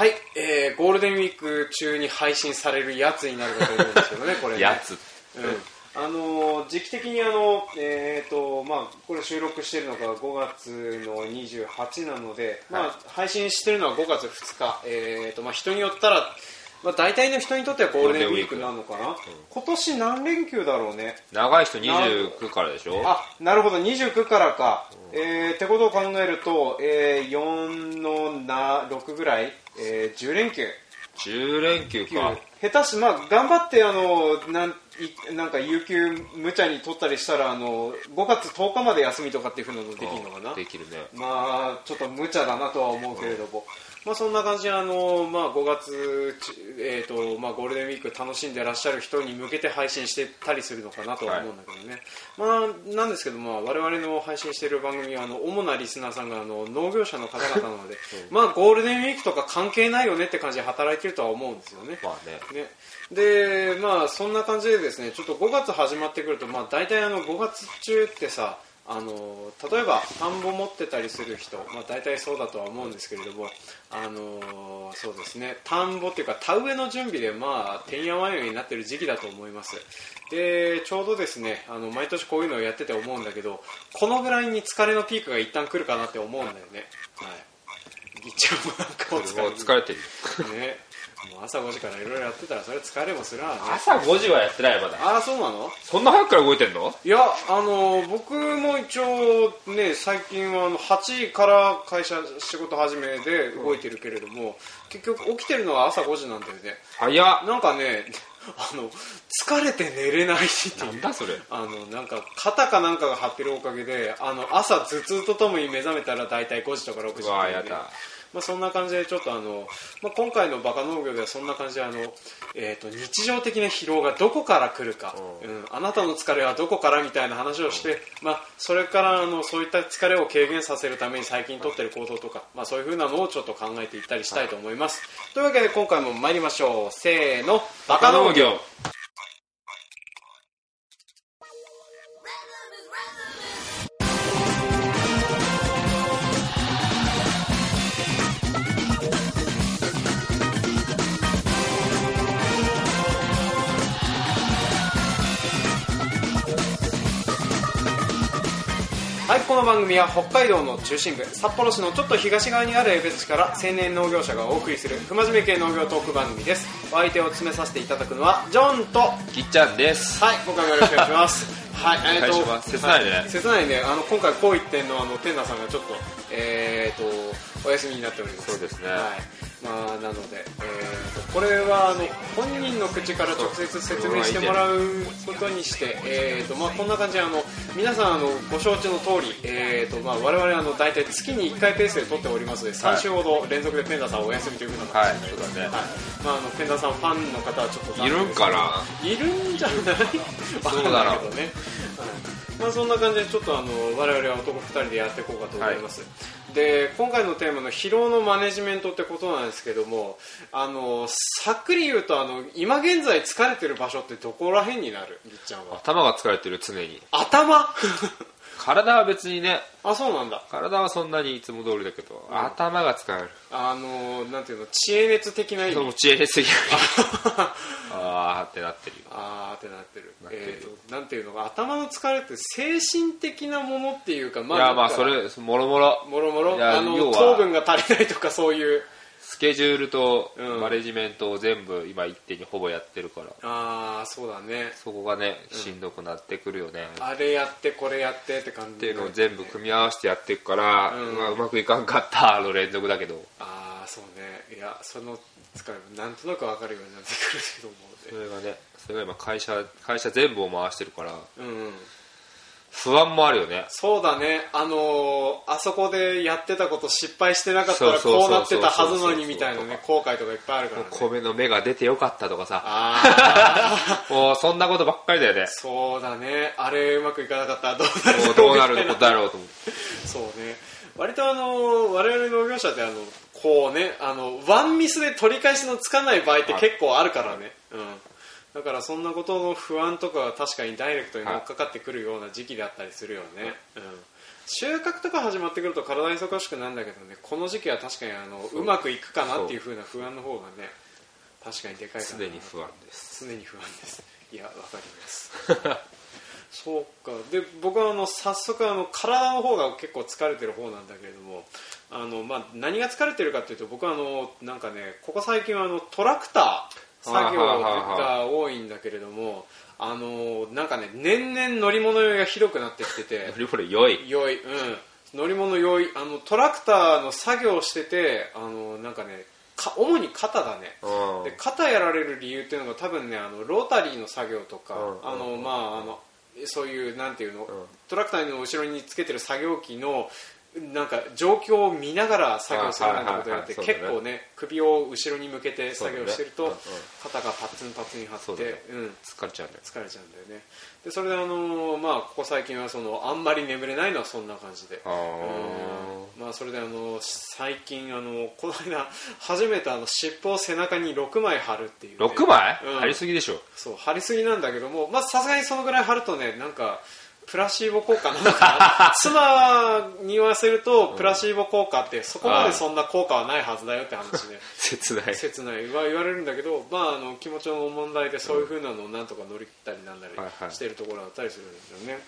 はい、えー、ゴールデンウィーク中に配信されるやつになるかと思うんですけどね、これね。やつ。うん、あのー時期的にあの、えーとまあ、これ収録しているのが5月の28なので、まあ、配信しているのは5月2日、えーとまあ、人によったら、まあ、大体の人にとってはゴールデンウィークなのかな、今年何連休だろうね。長い人29からでしょ？あなるほど。29からか、えーってことを考えると、えー4のな6ぐらい、えー10連休。10連休か。下手しまあ頑張ってあのなんいなんか有給無茶に取ったりしたらあの5月10日まで休みとかっていうふうなのできるのかな。できるね。まあちょっと無茶だなとは思うけれども、まあそんな感じであのまあ5月ちえっ、とまあゴールデンウィーク楽しんでらっしゃる人に向けて配信してたりするのかなとは思うんだけどね、まあなんですけどまあ我々の配信している番組はあの主なリスナーさんがあの農業者の方々なので、まあゴールデンウィークとか関係ないよねって感じで働いてるとは思うんですよね。まあね。ね、でまあそんな感じでですねちょっと5月始まってくると、まあ、大体あの5月中ってさあの例えば田んぼ持ってたりする人、まあ、大体そうだとは思うんですけれどもあのそうですね。田んぼっていうか田植えの準備でまあてんやわんやになってる時期だと思います。でちょうどですねあの毎年こういうのをやってて思うんだけどこのぐらいに疲れのピークが一旦来るかなって思うんだよね。はい。ぎっちゃんもなんかお疲れもう疲れてる。ね、もう朝5時からいろいろやってたらそれ疲れもするわね。朝5時はやってないよまだ。ああそうなの？そんな早くから動いてんの？いやあの僕も一応ね最近はあの8時から会社仕事始めで動いてるけれども、結局起きてるのは朝5時なんだよね。早っ。なんかね あの疲れて寝れないってないんうだそれ。あのなんか肩かなんかが張ってるおかげであの朝頭痛とともに目覚めたら大体5時とか6時うとかでわやだまあ、そんな感じでちょっとあの、まあ、今回のバカ農業ではそんな感じであの、えー、と日常的な疲労がどこから来るか、ううんあなたの疲れはどこからみたいな話をして、まあ、それからあのそういった疲れを軽減させるために最近取ってる行動とか、まあ、そういうふうなのをちょっと考えていったりしたいと思います、というわけで今回も参りましょう。せーの。バカ農業はいこの番組は北海道の中心部札幌市のちょっと東側にある江別市から青年農業者がお送りする不真面目系農業トーク番組です。お相手を詰めさせていただくのはジョンとはぎっちゃんです。い今回もよろしくお願いします。はいお願いします。切ないね。は切ないね。あの今回こう一点のあのテンダーさんがちょっとえー、とお休みになっております。そうですね。はいまあ、なので、えー、とこれはあの本人の口から直接説明してもらうことにして、えーとまあ、こんな感じであの皆さんあのご承知の通り、えーとまあ、我々あの大体月に1回ペースで撮っておりますので3週ほど連続でペンダーさんお休みというふうなはい形になりますそうだね。はいまあ、あのペンダーさんファンの方はちょっと残いるんかな？いるんじゃない？そうだろう。ね、はいまあ、そんな感じでちょっとあの我々は男2人でやっていこうかと思います、で今回のテーマの疲労のマネジメントってことなんですけどもあのさっくり言うとあの今現在疲れてる場所ってどこら辺になる？ぎっちゃんは。頭が疲れてる常に。頭？体は別にね。あそうなんだ。体はそんなにいつも通りだけど、頭が疲れる。あのなんていうの知恵熱的な意味。その知恵熱的な あーってなってるよ。あーってなってる。なってる。えーとなんていうのか頭の疲れって精神的なものっていうかまいやまあそれもろもろ。もろもろ。いやあの要は糖分が足りないとかそういうスケジュールとうん。マネジメントを全部今一手にほぼやってるから。ああそうだね。そこがねしんどくなってくるよね、あれやってこれやってって感じっていうのを全部組み合わせてやっていくから、うん。まあ、うまくいかんかったの連続だけど。ああそうね。いやその疲れもなんとなく分かるようになってくるけどそれがねそれが今会社会社全部を回してるから。もうん、うん、不安もあるよね。そうだね。あのーあそこでやってたこと失敗してなかったらそうそうそうそうこうなってたはずのにみたいなね後悔とかいっぱいあるからね。米の芽が出てよかったとかさ。ああ もうそんなことばっかりだよね。そうだね。あれうまくいかなかった。らどうなるどうなるみたいことだろうと思って そうね。割とあの我々農業者ってあのこうねあのワンミスで取り返しのつかない場合って結構あるからね、うん、だからそんなことの不安とかは確かにダイレクトに乗っかかってくるような時期であったりするよね、うん、収穫とか始まってくると体忙しくなるんだけどねこの時期は確かにあのうまくいくかなっていう風な不安の方がね確かにでかいかな。常に不安です。常に不安です。いやわかります。そうか。で僕はあの早速あの体の方が結構疲れてる方なんだけれどもあの、まあ、何が疲れてるかというと僕はあのなんかねここ最近はあのトラクター作業が多いんだけれどもあのなんかね年々乗り物酔いがひどくなってきてて。乗り物良い。酔いうん。乗り物酔いあのトラクターの作業をしててあのなんかねか主に肩だねうん。で肩やられる理由っていうのが多分ねあのロータリーの作業とか、うん。あのまああのそういうなんていうの、ん。トラクターの後ろにつけてる作業機のなんか状況を見ながら作業するようなことをやって結構ね首を後ろに向けて作業してると、肩がパッツンパッツンに張って疲れちゃうんだよ疲れちゃうんだよね。でそれであのまあここ最近はそのあんまり眠れないのはそんな感じで。まあそれであの最近あのこの間初めてあの尻尾を背中に6枚貼るっていうね、6枚、うん。貼りすぎでしょ。そう貼りすぎなんだけどもまあさすがにそのぐらい貼るとねなんかプラシーボ効果なのかな 妻に言わせるとプラシーボ効果ってそこまでそんな効果はないはずだよって話で。切ない。切ない。は言われるんだけど、まあ、あの気持ちの問題でそういうふうなのをなんとか乗り切ったりなんだりしているところだったりするんですよね。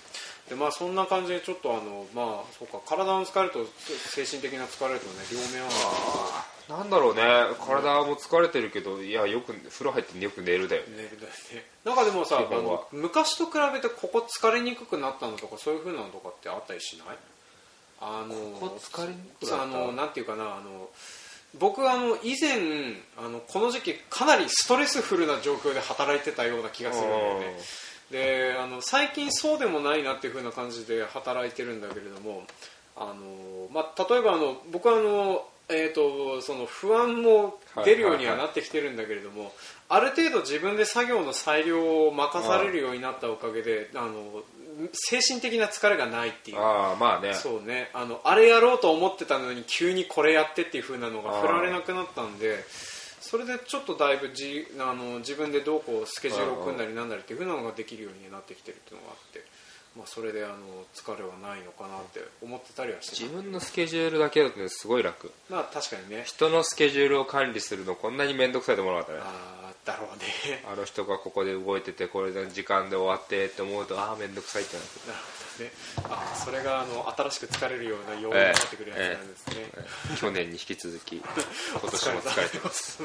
でまあ、そんな感じでちょっとあの、まあ、そうか体の疲れと精神的な疲れとね両面あるんだなんだろうね。体も疲れてるけどいやよく風呂入ってよく寝るだよね。寝るだよね。なんかでもさあの昔と比べてここ疲れにくくなったのとかそういうふうなのとかってあったりしない？あのここ疲れにくくなった？あのなんていうかなあの僕あの以前あのこの時期かなりストレスフルな状況で働いてたような気がするんだよね。であの最近そうでもないなっていう風な感じで働いてるんだけれどもあの、まあ、例えばあの僕はあの、えー、とその不安も出るようにはなってきてるんだけれども、ある程度自分で作業の裁量を任されるようになったおかげであの精神的な疲れがないっていう。ああまあね。そうね。あのあれやろうと思ってたのに急にこれやってっていう風なのが振られなくなったんでそれでちょっとだいぶじあの自分でどうこうスケジュールを組んだりなんだりっていう風なのができるようになってきてるっていうのがあって、まあ、それであの疲れはないのかなって思ってたりはしてた。自分のスケジュールだけだとねすごい楽。まあ確かにね。人のスケジュールを管理するのこんなに面倒くさいと思わなかったね。あーだろうね。あの人がここで動いててこれの時間で終わってって思うとああ面倒くさいってなってなるほどね。あーそれがあの新しく疲れるような要因になってくるやつなんですね、去年に引き続き 今年も疲れてます。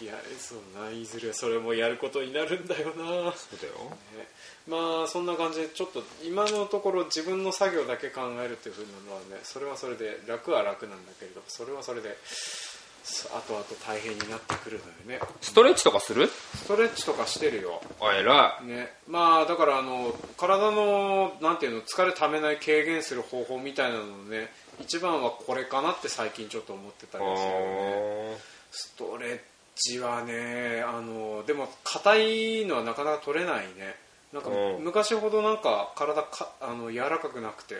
いやそうないずれそれもやることになるんだよな。そうだよ。ね。まあそんな感じでちょっと今のところ自分の作業だけ考えるっていうふうなのはねそれはそれで楽は楽なんだけれどそれはそれでそ後々大変になってくるのよね。ストレッチとかする？ストレッチとかしてるよ。あ偉い。ね。まあだからあの体のなんていうの疲れためない軽減する方法みたいなのね一番はこれかなって最近ちょっと思ってたりするよね。ストレッチはねあのでも硬いのはなかなか取れないね。なんかうん。昔ほどなんか体かあの柔らかくなくて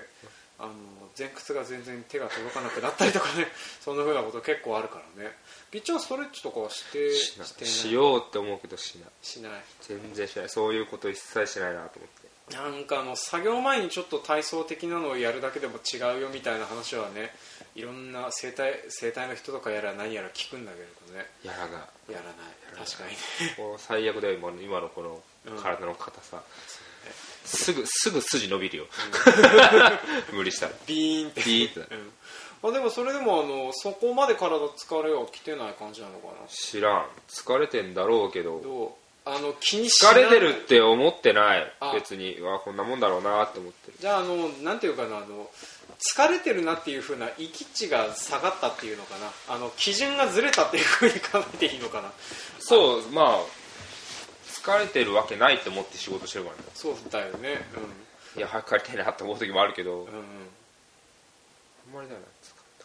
あの前屈が全然手が届かなくなったりとかね そんなふうなこと結構あるからね。ピッチャーストレッチとかはしてしない。しようって思うけどしない。しない。全然しない。そういうこと一切しないなと思って。なんかあの作業前にちょっと体操的なのをやるだけでも違うよみたいな話はねいろんな整体整体の人とかやら何やら聞くんだけれどね。やらない。やらない。確かにね。最悪だよ今の今のこのうん。体の硬さ、すぐすぐ筋伸びるよ、無理したら。ビーンって。ビーンってなうん。まあ、でもそれでもあのそこまで体疲れはきてない感じなのかな。知らん。疲れてんだろうけど。どう？あの気にしない。疲れてるって思ってない。あ。別に。わこんなもんだろうなって思ってる。じゃああのなんていうかなあの疲れてるなっていうふうな息値が下がったっていうのかな。あの基準がずれたっていうふうに考えていいのかな。そうまあ疲れてるわけないって思って仕事してるからね。そうだよね。いや早く帰りたいなって思う時もあるけど、うんうん。うんあんまりだよな。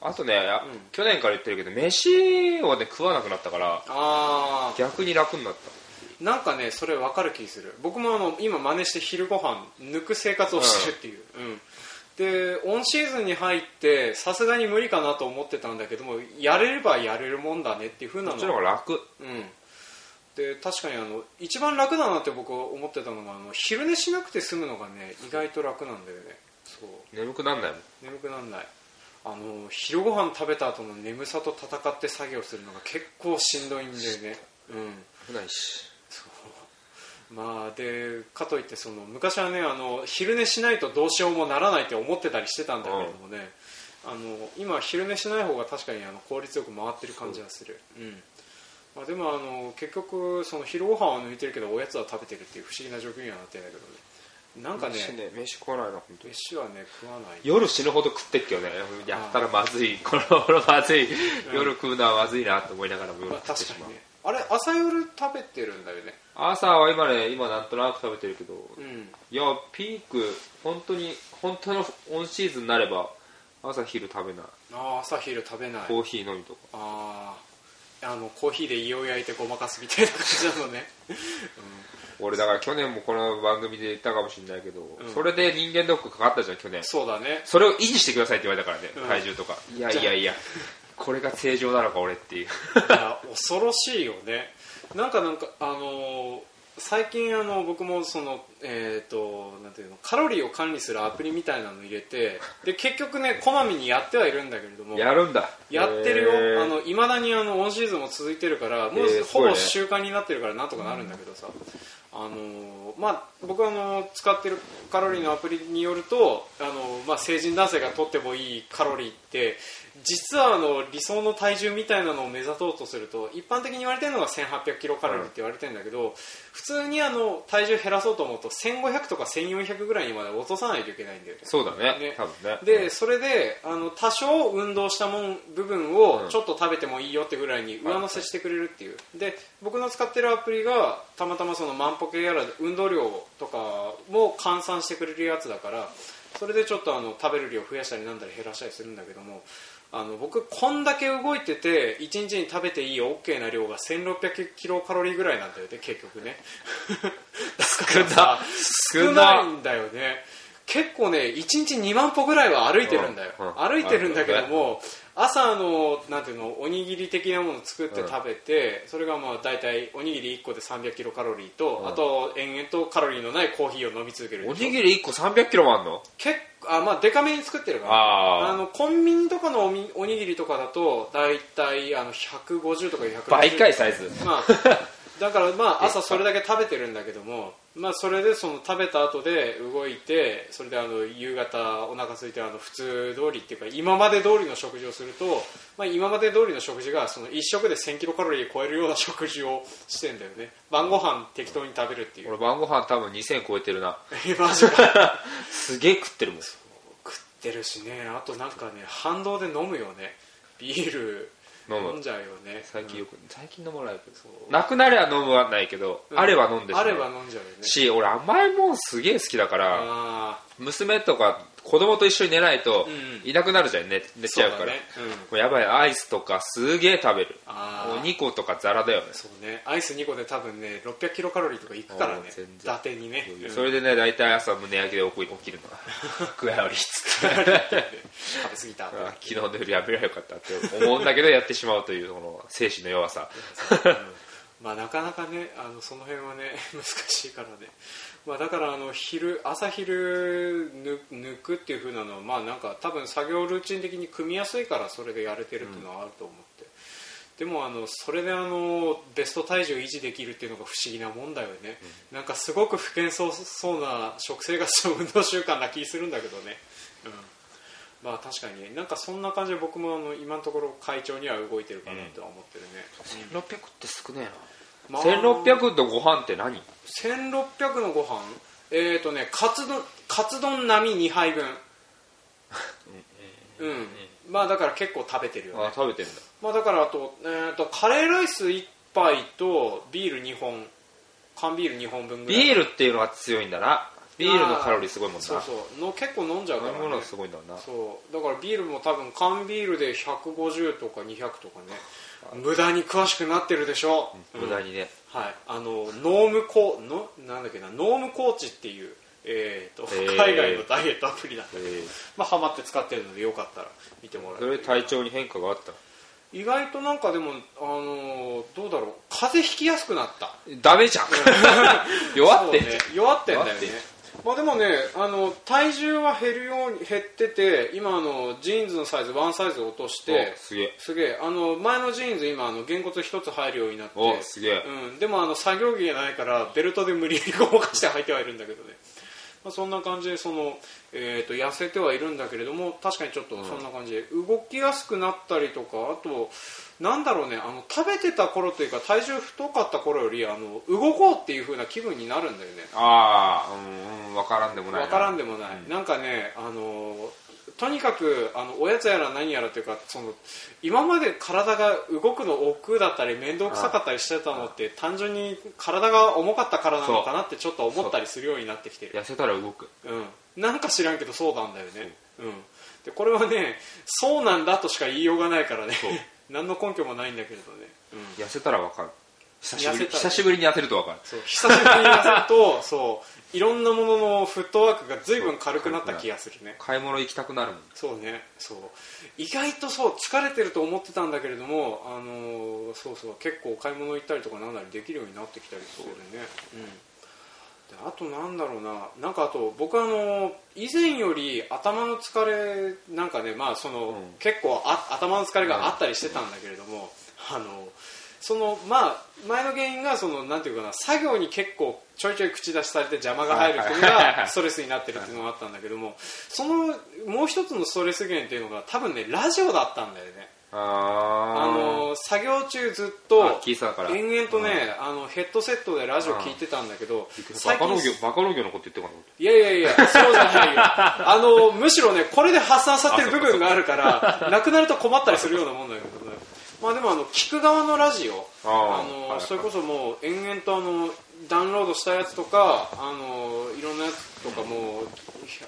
あとね、あうん。去年から言ってるけど飯をね食わなくなったからあ逆に楽になった。あなんかねそれ分かる気する。僕もあの今真似して昼ご飯抜く生活をしてるっていう、うん。でオンシーズンに入ってさすがに無理かなと思ってたんだけどもやれればやれるもんだねっていうふうなこっちのの方が楽。うんで確かにあの一番楽だなって僕思ってたのがあの昼寝しなくて済むのがね意外と楽なんだよね。そう。眠くなんないもん。眠くなんない。あの昼ご飯食べた後の眠さと戦って作業するのが結構しんどいんだよね。う。ん。危ないし。まあでかといってその昔はねあの昼寝しないとどうしようもならないって思ってたりしてたんだけれどもね、あの今昼寝しない方が確かにあの効率よく回ってる感じがする。うんまあ、でもあの結局その昼ご飯は抜いてるけどおやつは食べてるっていう不思議な状況にはなってるんだけどね。なんかね飯ね飯食わないな本当に。飯はね食わない。夜死ぬほど食ってっけどね。やったらまずい。この頃まずい。夜食うのはまずいなと思いながらも夜まあ、食ってしまう。確かにね。あれ朝夜食べてるんだよね。朝は今ね今なんとなく食べてるけど。うん。いやピーク本当に本当のオンシーズンになれば朝昼食べない。ああ朝昼食べない。コーヒー飲みとか。あああのコーヒーで胃を焼いてごまかすみたいな感じなのね、俺だから去年もこの番組で言ったかもしれないけど、ん。それで人間ドックかかったじゃん去年。そうだね。それを維持してくださいって言われたからね、うん。体重とか。いやいやいや。これが正常なのか俺っていう。いや恐ろしいよね。なんかなんかあのー最近あの僕もそのえっ、となんていうのカロリーを管理するアプリみたいなの入れてで結局ねこまめにやってはいるんだけれどもやるんだ。やってるよ、へー。あの未だにあのオンシーズンも続いてるからもうえーほぼ習慣になってるからなんとかなるんだけどさ、あのーまあ、僕はあの使ってるカロリーのアプリによるとあの、まあ、成人男性が取ってもいいカロリーって実はあの理想の体重みたいなのを目指そうとすると一般的に言われてるのが1800キロカロリーって言われてるんだけど、普通にあの体重減らそうと思うと1500とか1400ぐらいにまで落とさないといけないんだよね。そうだね。ね。多分ね。でそれであの多少運動したもん部分をうん。ちょっと食べてもいいよってぐらいに上乗せしてくれるっていう。で僕の使ってるアプリがたまたまその万歩計やら運動量とかも換算してくれるやつだからそれでちょっとあの食べる量増やしたりなんだり減らしたりするんだけどもあの僕こんだけ動いてて1日に食べていい OK な量が1600キロカロリーぐらいなんだよね結局ね。少な 少ないんだよね結構ね1日2万歩ぐらいは歩いてるんだよ、うんうん。歩いてるんだけども朝あのなんていうのおにぎり的なものを作って食べて、それがまあ大体おにぎり1個で300キロカロリーと、うん。あと延々とカロリーのないコーヒーを飲み続けるおにぎり1個300キロもあんの？結構あまあデカめに作ってるから。あー。のコンビニとかのおみおにぎりとかだと大体あの150とか160倍かいサイズ。まあ、だからまあ 朝それだけ食べてるんだけども、まあ、それでその食べた後で動いてそれであの夕方お腹空いてあの普通通りっていうか今まで通りの食事をすると、まあ、今まで通りの食事がその1食で1000キロカロリー超えるような食事をしてんだよね。晩ご飯適当に食べるっていう。俺晩ご飯多分2000超えてるな。えマジか。すげえ食ってるもん。食ってるしね。あとなんかね反動で飲むよね。ビール飲む。飲んじゃうよね。最近よく、最近飲まないけどなくなれば飲むはないけど、うん。あれば飲んでしまうあれば飲んじゃうよね。し俺甘いもんすげえ好きだからあ娘とか子供と一緒に寝ないとうんいなくなるじゃん寝寝ーちゃうから。ね。うん。やばいアイスとかすげえ食べる。もう2個とかザラだよね。そうね。アイス2個で多分ね600キロカロリーとかいくからね。伊然。達にね、うん。それでね大体朝胸焼けで起きるの。具合悪いっつって食べ過ぎたあ昨日の夜やめればよかったって思うんだけどやってしまうというこの精神の弱さ。まあなかなかねあのその辺はね 難しいからね、まあ、だからあの昼朝昼ぬ抜くっていう風なのはまあなんか多分作業ルーチン的に組みやすいからそれでやれてるっていうのはあると思って、でもあのそれであのベスト体重維持できるっていうのが不思議なもんだよね、なんかすごく不健康そうな食生活と運動習慣な気するんだけどね、うん、まあ確かにね。なんかそんな感じで僕もあの今のところ会長には動いてるかなとは思ってるね、1600って少ねえなまあ。1600とご飯って何？1600のご飯？えっ、ー、とねカツ丼カツ丼並み2杯分。うん、まあだから結構食べてるよね。あ食べてんだ。まあだからあと,、えー、とカレーライス1杯とビール2本。缶ビール2本分ぐらい。ビールっていうのが強いんだな。ビールのカロリーすごいもんな。そうそう。の結構飲んじゃうから、ね、飲み物がすごいんだな。そう。だからビールも多分缶ビールで150とか200とかね無駄に詳しくなってるでしょ、無駄にね。はい、あのノームコのなんだっけな。ノームコーチっていう、えーと海外のダイエットアプリなんだけど、えー。まあ、ハマって使ってるのでよかったら見てもらえそれ体調に変化があった意外となんかでも、あのーどうだろう。風邪ひきやすくなった。ダメじゃん。弱ってんじゃん。ね。弱ってんだよねまあでもねあの体重は減るように減ってて今あのジーンズのサイズワンサイズ落としておすげえ。すげえ。あの前のジーンズ今あのげんこつ一つ入るようになって。おすげえ。うん、でもあの作業着がないからベルトで無理やり動かして履いてはいるんだけどね、まあ、そんな感じでその、えー、と痩せてはいるんだけれども確かにちょっとそんな感じで動きやすくなったりとかあとなんだろうねあの食べてた頃というか体重太かった頃よりあの動こうっていう風な気分になるんだよね。ああうんうん分からんでもないな。分からんでもない、なんかねあのとにかくあのおやつやら何やらというかその今まで体が動くの億劫だったり面倒くさかったりしてたのって単純に体が重かったからなのかなってちょっと思ったりするようになってきてる。痩せたら動く。うん、なんか知らんけどそうなんだよね、う。ん、でこれはねそうなんだとしか言いようがないからね。何の根拠もないんだけれどね、うん、痩せたら分かる。久しぶり。久しぶりに痩せると分かる。そう久しぶりに痩せると そういろんなもののフットワークが随分軽くなった気がするね。買い物行きたくなるもん。そうね。そう。意外とそう疲れてると思ってたんだけれども、あのーそうそう結構買い物行ったりとかなんなりできるようになってきたりするね。う。ん。であとなんだろうな。なんかあと僕あの以前より頭の疲れなんかねまあその、うん。結構あ頭の疲れがあったりしてたんだけれども、あのそのまあ前の原因がそのなんていうかな作業に結構ちょいちょい口出しされて邪魔が入るっていうのがストレスになってるっていうのがあったんだけどもそのもう一つのストレス源っていうのが多分ねラジオだったんだよねああの作業中ずっあと延々とねあのヘッドセットでラジオ聞いてたんだけどバカ農業バカ農業のこと言ってるかいやいやいやそうじゃないよ。あのむしろねこれで発散させてる部分があるから なくなると困ったりするようなもんだけどねまあでもあの聞く側のラジオあのはい。それこそもう延々とあのダウンロードしたやつとかあのいろんなやつとかも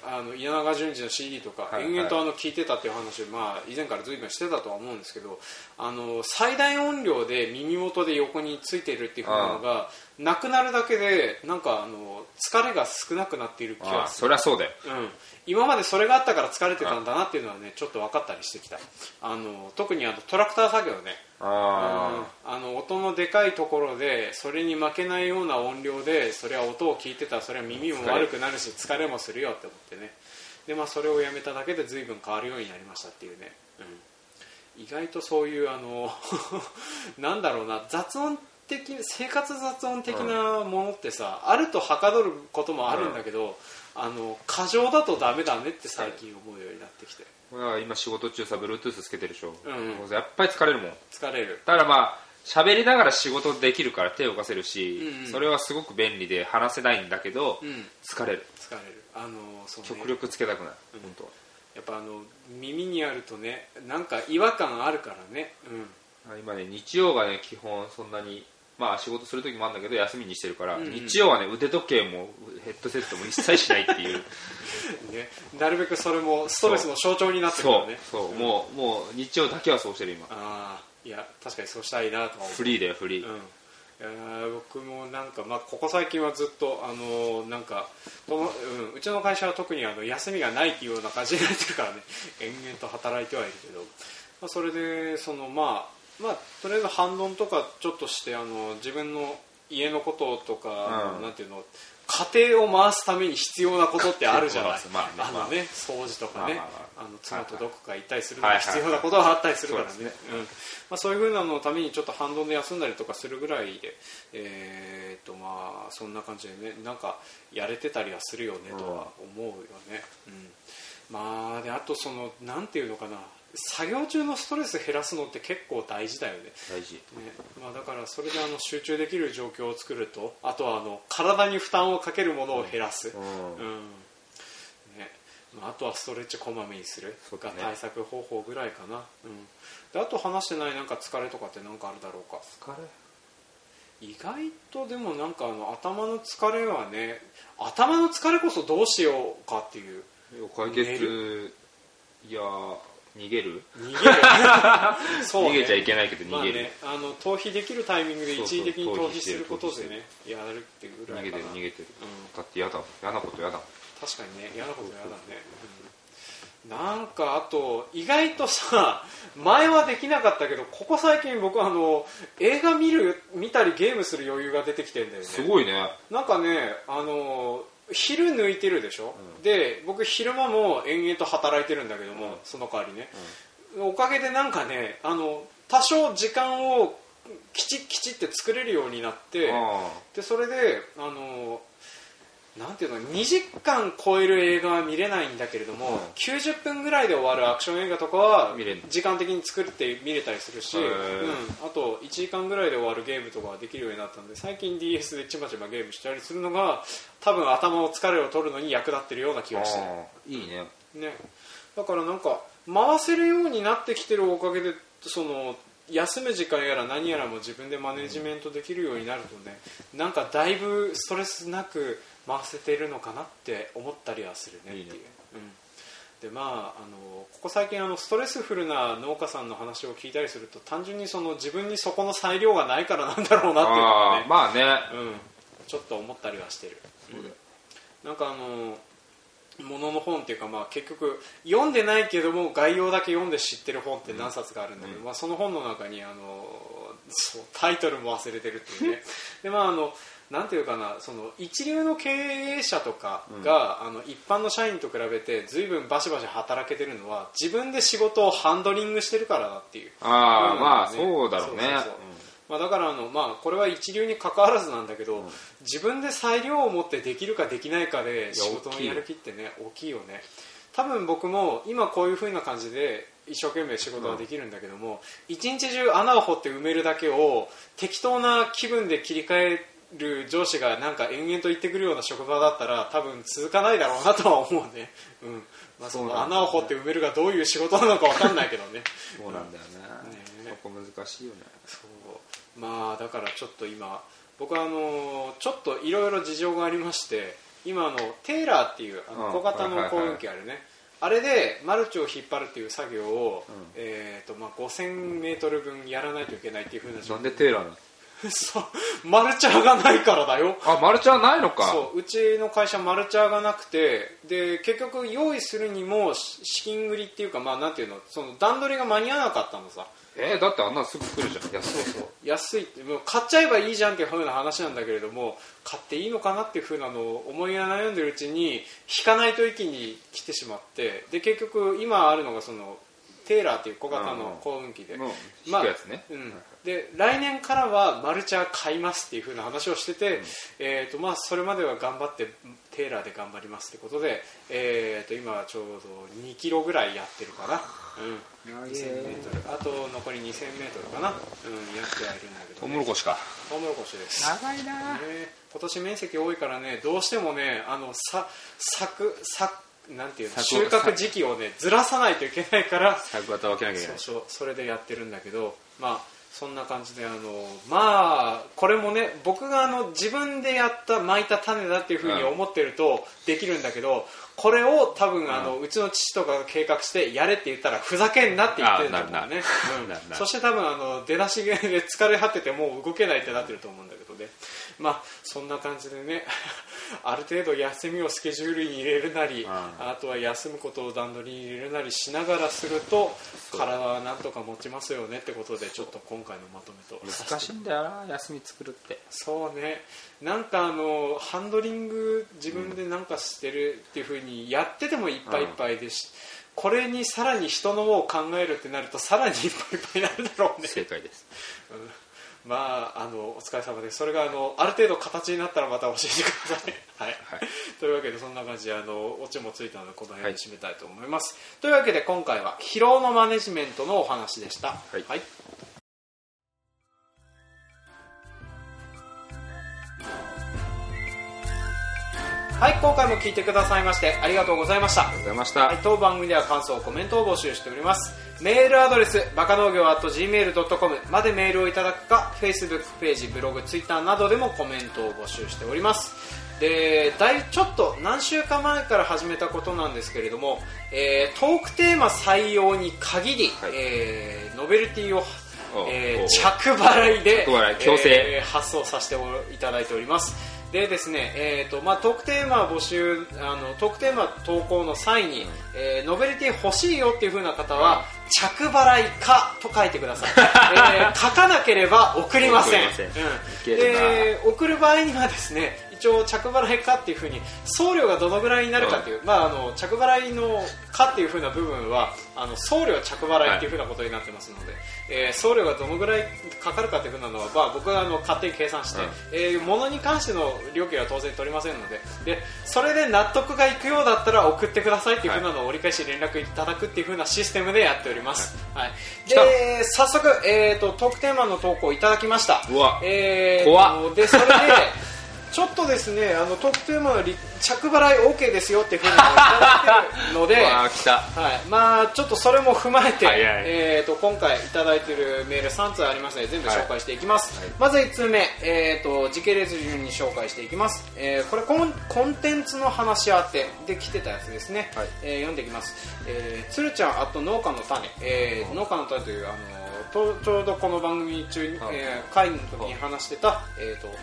あの稲永淳二の CD とかはいはい。延々とあの聞いてたっていう話をまあ以前から随分してたとは思うんですけどあの最大音量で耳元で横についているっていうのがなくなるだけでなんかあの疲れが少なくなっている気がする。そりゃそうだよ。うん、今までそれがあったから疲れてたんだなっていうのはねちょっと分かったりしてきた。あの特にあのトラクター作業ねあうんあの音のでかいところでそれに負けないような音量でそれは音を聞いてたらそれは耳も悪くなるし疲れ。もするよって思ってね。で、まあ、それをやめただけで随分変わるようになりましたっていうね、うん、意外とそういうあの なんだろうな雑音的生活雑音的なものってさ、あるとはかどることもあるんだけど、あの過剰だとダメだねって最近思うようになってきて。あだから今仕事中さ Bluetooth つけてるでしょ、うんうん。やっぱり疲れるもん。疲れる。だからまあ喋りながら仕事できるから手を動かせるし、うんうん。それはすごく便利で話せないんだけど、うん。疲れる。疲れる。あのそうね。極力つけたくない、うん。本当は。やっぱあの耳にあるとねなんか違和感あるからね。うん。今ね日曜がね基本そんなにまあ仕事する時もあるんだけど休みにしてるから、うんうん。日曜はね腕時計もヘッドセットも一切しないっていう。ね、なるべくそれもストレスの象徴になってるかそうらねそう、もうもう日曜だけはそうしてる今。ああいや確かにそうしたいなとは思う。フリーだよフリー、うん。いやー僕もなんか、まあ、ここ最近はずっと、あのーなんかこの、うん、うちの会社は特にあの休みがないっていうような感じになってるからね。延々と働いてはいるけど、まあ、それでその、まあまあ、とりあえず反論とかちょっとしてあの自分の家のこととか、うん。なんていうの家庭を回すために必要なことってあるじゃない、まあねのね掃除とかね、まあまあの妻とどこか行ったりするのに必要なことはあったりするからね。そうですうん。まあ、そういうふうなののためにちょっと反動で休んだりとかするぐらいで、えー、とまあそんな感じでねなんかやれてたりはするよねとは思うよね、うん。まあであとそのなんていうのかな作業中のストレス減らすのって結構大事だよね。大事。ね。まあ、だからそれであの集中できる状況を作るとあとはあの体に負担をかけるものを減らす、うん。うん。ね。まあ、あとはストレッチこまめにするが対策方法ぐらいかな、うん、であと話してないなんか疲れとかって何かあるだろうか。疲れ？意外とでもなんかあの頭の疲れはね頭の疲れこそどうしようかっていう。解決。いや逃げる？逃げる そう、ね、逃げちゃいけないけどまあ逃げる、ね、あの逃避できるタイミングで一時的に逃避することでねやるってぐら逃げいかな。てる逃げてる、うん。だって嫌だ嫌なこと嫌だ確かにね嫌なこと嫌だね、うん。なんかあと意外とさ前はできなかったけどここ最近僕あの映画見る見たりゲームする余裕が出てきてんだよね。すごいね。なんかねあの昼抜いてるでしょ、うん。で僕昼間も延々と働いてるんだけども、うん。その代わりね、おかげでなんかねあの多少時間をきちきちって作れるようになってあ。でそれであのなんていうの2時間超える映画は見れないんだけれども、うん。90分ぐらいで終わるアクション映画とかは時間的に作って見れたりするし、へうん。ー、あと1時間ぐらいで終わるゲームとかができるようになったんで最近 DS でちまちまゲームしたりするのが多分頭の疲れを取るのに役立ってるような気あがして。いいね。ね、だからなんか回せるようになってきてるおかげでその休む時間やら何やらも自分でマネジメントできるようになるとねなんかだいぶストレスなく回せてるのかなって思ったりはするねっていう。いいね。うん。でまあ、あのここ最近あのストレスフルな農家さんの話を聞いたりすると単純にその自分にそこの裁量がないからなんだろうなっていうのがねまあね。うん、ちょっと思ったりはしてる、そうだよ。なんかあのものの本っていうか、まあ、結局読んでないけども概要だけ読んで知ってる本って何冊かあるんだけど、まあ、その本の中にあのそうタイトルも忘れてるっていうね。で、まあ、あのなんていうかなその一流の経営者とかが、あの一般の社員と比べて随分バシバシ働けてるのは自分で仕事をハンドリングしてるからだっていう。ああうんまあそうだろうねまあ、だからあの、まあ、これは一流に関わらずなんだけど、自分で裁量を持ってできるかできないかで仕事のやる気ってね大きいよ。ね。多分僕も今こういう風な感じで一生懸命仕事はできるんだけども、一日中穴を掘って埋めるだけを適当な気分で切り替える上司がなんか延々と言ってくるような職場だったら多分続かないだろうなとは思うね、うん。まあ、その穴を掘って埋めるがどういう仕事なのか分かんないけどね。そうなんだよね。ね。そこ難しいよね。そうまあだからちょっと今僕はあのちょっといろいろ事情がありまして今あのテーラーっていうあのうん。小型の耕運機あるね。あれでマルチを引っ張るっていう作業を、うん。えーとまあ、5000メートル分やらないといけないっていうふうななんでテーラーなの？そうマルチャーがないからだよ。あマルチャーないのか。そううちの会社マルチャーがなくてで結局用意するにもし資金繰りっていうかまあなんていうのその段取りが間に合わなかったのさえーだってあんなのすぐ来るじゃん。安いそうそう。安いってもう買っちゃえばいいじゃんっていう風な話なんだけれども買っていいのかなっていう風なのを思い悩んでるうちに引かないと駅に来てしまってで結局今あるのがそのテーラーっていう小型の耕運機で、まあうん、で来年からはマルチャー買いますっていう風な話をしてて、えーとまあ、それまでは頑張ってテーラーで頑張りますってことで、えー、と今はちょうど2キロぐらいやってるかな、うん、長い2000メートルあと残り2000メートルかな、うん、やってはいるんだけど、トウね、モロコシか。トウモロコシです。長いな。ね。今年面積多いからねどうしてもねあのさ作作なんていうの収作穫時期をねずらさないといけないから。作型分けなきゃいけない。そうそうそれでやってるんだけどまあそんな感じであのまあこれもね僕があの自分でやった巻いた種だっていうふうに思ってるとできるんだけど、これを多分あの、うちの父とかが計画してやれって言ったらふざけんなって言ってるんだと思うね、うんなるなるそして多分あの出だしで疲れ果ててもう動けないってなってると思うんだけどね。まあそんな感じでね ある程度休みをスケジュールに入れるなり、ん。あとは休むことを段取りに入れるなりしながらすると体はなんとか持ちますよねってことでちょっと今回のまとめと難しいんだよな休み作るって。そうねなんかあのハンドリング自分でなんかしてるっていうふうにやっててもいっぱいいっぱいでし、これにさらに人のを考えるってなるとさらにいっぱいいっぱいになるだろうね。正解です。まあ、あのお疲れ様です。それがあのある程度形になったらまた教えてください、はい。はい。というわけでそんな感じであのオチもついたのでこの辺で締めたいと思います、というわけで今回は疲労のマネジメントのお話でした。はい。はいはい今回も聞いてくださいましてありがとうございました。ありがとうございました、はい、当番組では感想コメントを募集しております。メールアドレスバカ農業 .gmail.com までメールをいただくか Facebook ページブログ Twitter などでもコメントを募集しております。でだいちょっと何週間前から始めたことなんですけれども、えートークテーマ採用に限り、はい。えーノベルティをえー着払いでえー発送させていただいておりますでですね、えーとまあ、トークテーマ募集あのトークテーマ投稿の際に、えーノベルティ欲しいよっていう風な方は、着払いかと書いてください、えー書かなければ送りません。うん。いけるな。で送る場合にはですね一応着払いかっていうふうに送料がどのぐらいになるかっていう、まあ、あの着払いのかっていうふうな部分はあの送料着払いっていうふうなことになってますので、えー送料がどのぐらいかかるかっていうふうなのは、まあ、僕はあの勝手に計算して、うんえー物に関しての料金は当然取りませんのででそれで納得がいくようだったら送ってくださいっていうふうなのを折り返し連絡いただくっていうふうなシステムでやっております、はい。来た。で早速、えー、とトークテーマの投稿いただきました。うわ。えー怖とでそれで ちょっとですねあのトークテーマのり着払い OK ですよっていうふうにいただいてるので はい、まあちょっとそれも踏まえて、はいはい。えー、と今回いただいているメール3通ありますので全部紹介していきます、はい。まず1通目、えー、と時系列順に紹介していきます、えーこれコンコンテンツの話し合ってで来てたやつですね、はい。えー読んでいきます、えー、つるちゃんあと農家の種、えー農家の種というあのとちょうどこの番組中に、はい。えー会の時に話してた、えー、と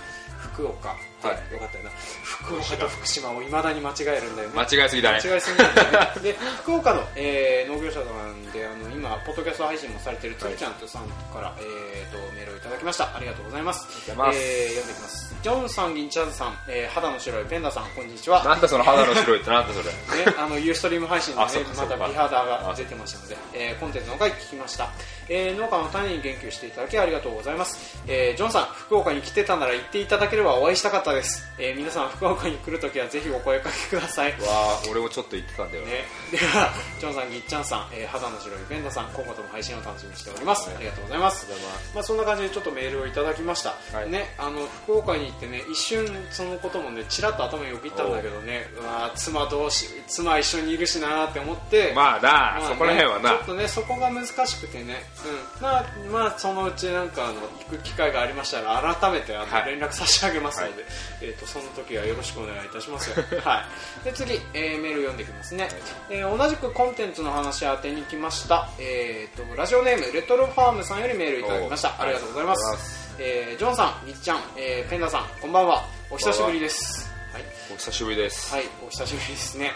福岡、はい。よかったよな。福岡と福島をいまだに間違えるんだよね。間違いすぎだね。間違いすぎなんだよね。で 福岡の、えー農業者さんであの今ポッドキャスト配信もされてるつるちゃんとさんから、えー、とメールをいただきました。ありがとうございます。ます。えー読んでいきます。ジョンさん銀チャーズさん、えー肌の白い。ペンダさんこんにちは。なんだその肌の白いってなんだそれ。ね、あのユーストリーム配信で、ねまた美肌が出てましたので、えーコンテンツの回聞きました、えー農家の種に言及していただきありがとうございます、えージョンさん福岡に来てたなら行っていただければお会いしたかったです、えー皆さん福岡に来るときはぜひお声かけください。わあ俺もちょっと言ってたんだよね、では、ジョンさん、ぎっちゃんさん、えー肌の白いペンダさん、今後とも配信を楽しみにしております。はい。ありがとうございます。まあ、そんな感じでちょっとメールをいただきました。はい。ね、あの福岡に行ってね、一瞬そのこともね、ちらっと頭によぎったんだけどね、う。わー妻どうし、妻一緒にいるしなーって思って。まあな、まあねそこら辺はな。ちょっとねそこが難しくてね、うん、まあまあそのうちなんかあの行く機会がありましたら改めてあの、はい連絡差し上げますので、えっ、とその時はよろしくお願いいたしますよ。はい。で次、えーメール読んでいきますね。えー同じくコンテンツの話宛てに来ました。えっ、とラジオネームレトロファームさんよりメールいただきました。おありがとうございます。ありがとうございますえージョンさん、みっちゃん、えーペンダさん、こんばんは。お久しぶりです。はい。お久しぶりです、はい、お久しぶりですね、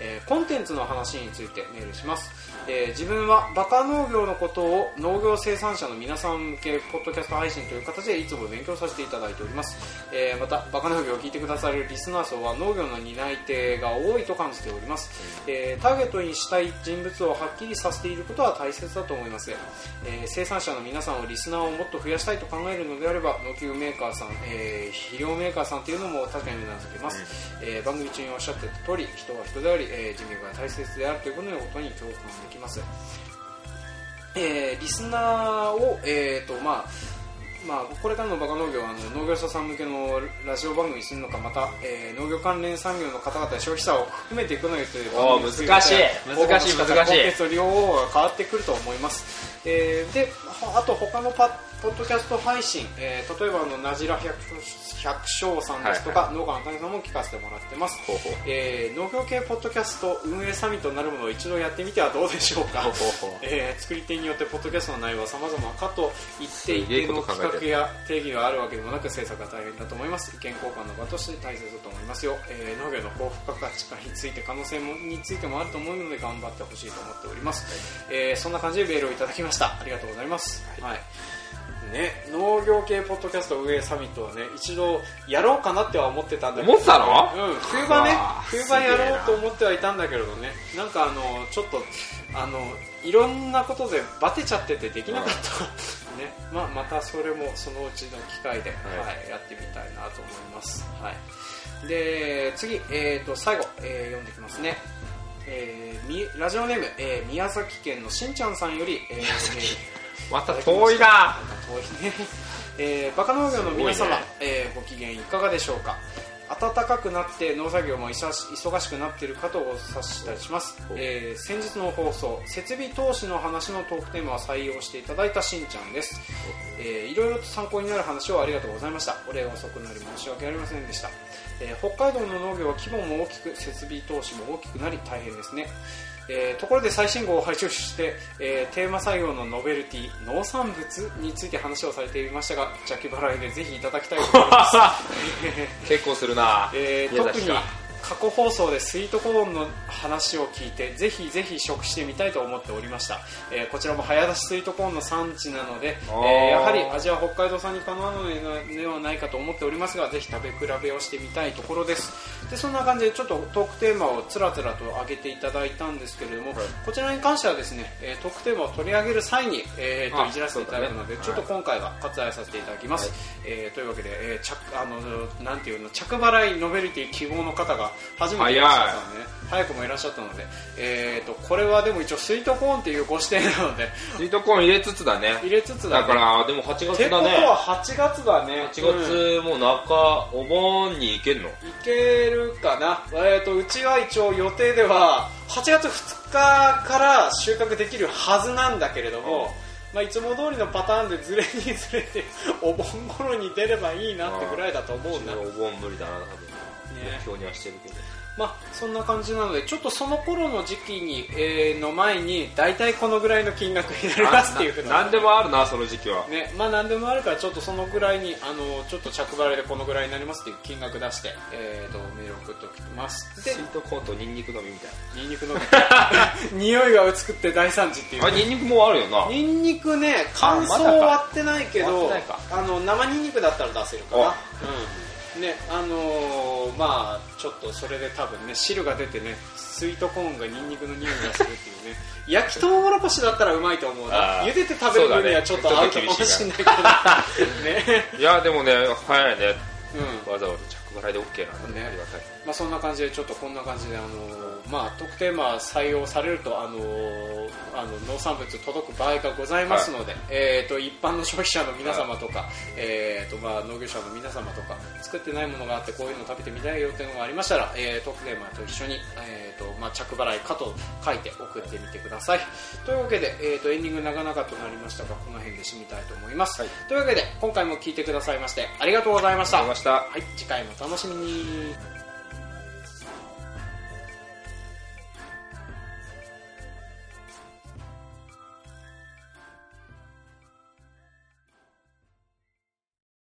えーコンテンツの話についてメールします、えー自分はバカ農業のことを農業生産者の皆さん向けポッドキャスト配信という形でいつも勉強させていただいております、えーまたバカ農業を聞いてくださるリスナー層は農業の担い手が多いと感じております、えーターゲットにしたい人物をはっきりさせていることは大切だと思います、えー生産者の皆さんをリスナーをもっと増やしたいと考えるのであれば農機具メーカーさん、えー肥料メーカーさんというのも確かにうなずけます、えー番組中におっしゃってた通り人は人であり、えー人脈が大切であるということに共感できます、えーリスナーを、えーとまあまあ、これからのバカ農業はあの農業者さん向けのラジオ番組にするのかまた、えー農業関連産業の方々や消費者を含めていくのよという番組難しい。難しい難しい。コンテンツの量が変わってくると思います、えーではあと他のパポッドキャスト配信、えー例えばあのなじら百百姓さんですとか、農家の谷さんも聞かせてもらってます。ほえー農業系ポッドキャスト運営サミットなるものを一度やってみてはどうでしょうか。ほえー作り手によってポッドキャストの内容は様々かと言って一すげえ定のこと考えてる企画や定義があるわけでもなく制作が大変だと思います。意見交換の場として大切だと思いますよ、えー農業の高付加価値化について可能性もについてもあると思うので頑張ってほしいと思っております、えーそんな感じでメールをいただきました。ありがとうございます、はいね、農業系ポッドキャスト運営サミットはね一度やろうかなっては思ってたんだけど。思ってたの？うん、冬場ね冬場やろうと思ってはいたんだけれどね。なんかあのちょっとあのいろんなことでバテちゃっててできなかった、ね。まあ、またそれもそのうちの機会で、ははいやってみたいなと思います、はい、で次、えー、と最後、えー読んできますね。えーみラジオネーム、えー宮崎県のしんちゃんさんより、えー、メールまた遠いな。遠いね、えーバカ農業の皆様、ね。えーご機嫌いかがでしょうか？暖かくなって農作業も忙しくなっているかとお察したりします、えー先日の放送設備投資の話のトークテーマを採用していただいたしんちゃんです、えーいろいろと参考になる話をありがとうございました。お礼が遅くなり申し訳ありませんでした、えー北海道の農業は規模も大きく設備投資も大きくなり大変ですねえーところで最新号を拝聴して、えーテーマ採用のノベルティ農産物について話をされていましたが邪気払いでぜひいただきたいと思います、結構するなえー特に過去放送でスイートコーンの話を聞いてぜひぜひ食してみたいと思っておりました、えーこちらも早出しスイートコーンの産地なので、えあー。ーやはり味は北海道産にかなわないのではないかと思っておりますがぜひ食べ比べをしてみたいところです。でそんな感じでちょっとトークテーマをつらつらと上げていただいたんですけれども、こちらに関してはですね、えートークテーマを取り上げる際に、えーとあいじらせていただくので、ね。ちょっと今回は割愛させていただきます、はい。えーというわけで、えー着あのなんていうの着払いノベルティ希望の方が初めて早い。いらっしゃったので、ね、早くもいらっしゃったので、えー、とこれはでも一応スイートコーンっていうご指定なのでスイートコーン入れつつだね。入れつつだ,、だからでも8って月ことだねは8月だね。8うん月もう中お盆に行けんの？いけるかな、えー、とうちは一応予定では8月2日から収穫できるはずなんだけれども、まあ、いつも通りのパターンでずれにずれてお盆頃に出ればいいなってぐらいだと思うんだ、お盆無理だな多分。ね目標にはしてるけど。まあ、そんな感じなのでちょっとその頃の時期に、えーの前に大体このぐらいの金額になりますっていうふうな。何でもあるなその時期は。ねまあ何でもあるからちょっとそのぐらいにあのちょっと着払いでこのぐらいになりますっていう金額出して、えー、とメール送っておきます。でスイートコーンとニンニクのみみたいニンニクの。匂いが薄くって大産地っていう。なあニンニクもあるよな。ニンニクね乾燥まだか。は割ってないけど割ってないか。あの生ニンニクだったら出せるかな。あうんねあのーまあちょっとそれで多分ね汁が出てねスイートコーンがニンニクの匂いがするっていうね。焼きとうもろこしだったらうまいと思うな。茹でて食べる分にはちょっと合うかもしれな。いけどね。いやでもね早いね。うん。わざわざ着払いで OK なんだね。ね。ありがたい。まあ、そんな感じでちょっとこんな感じで、あのーまあ、特定まあ採用されると、あのーあの農産物届く場合がございますので、えー、と一般の消費者の皆様とか、えーとまあ、農業者の皆様とか作ってないものがあってこういうの食べてみたいよっていうのがありましたら、えー、特定まあと一緒に、えーとまあ、着払いかと書いて送ってみてください。というわけで、えー、とエンディング長々となりましたがこの辺で締めたいと思います、はい。というわけで今回も聞いてくださいましてありがとうございました。ありがとうございました。はい、次回もお楽しみに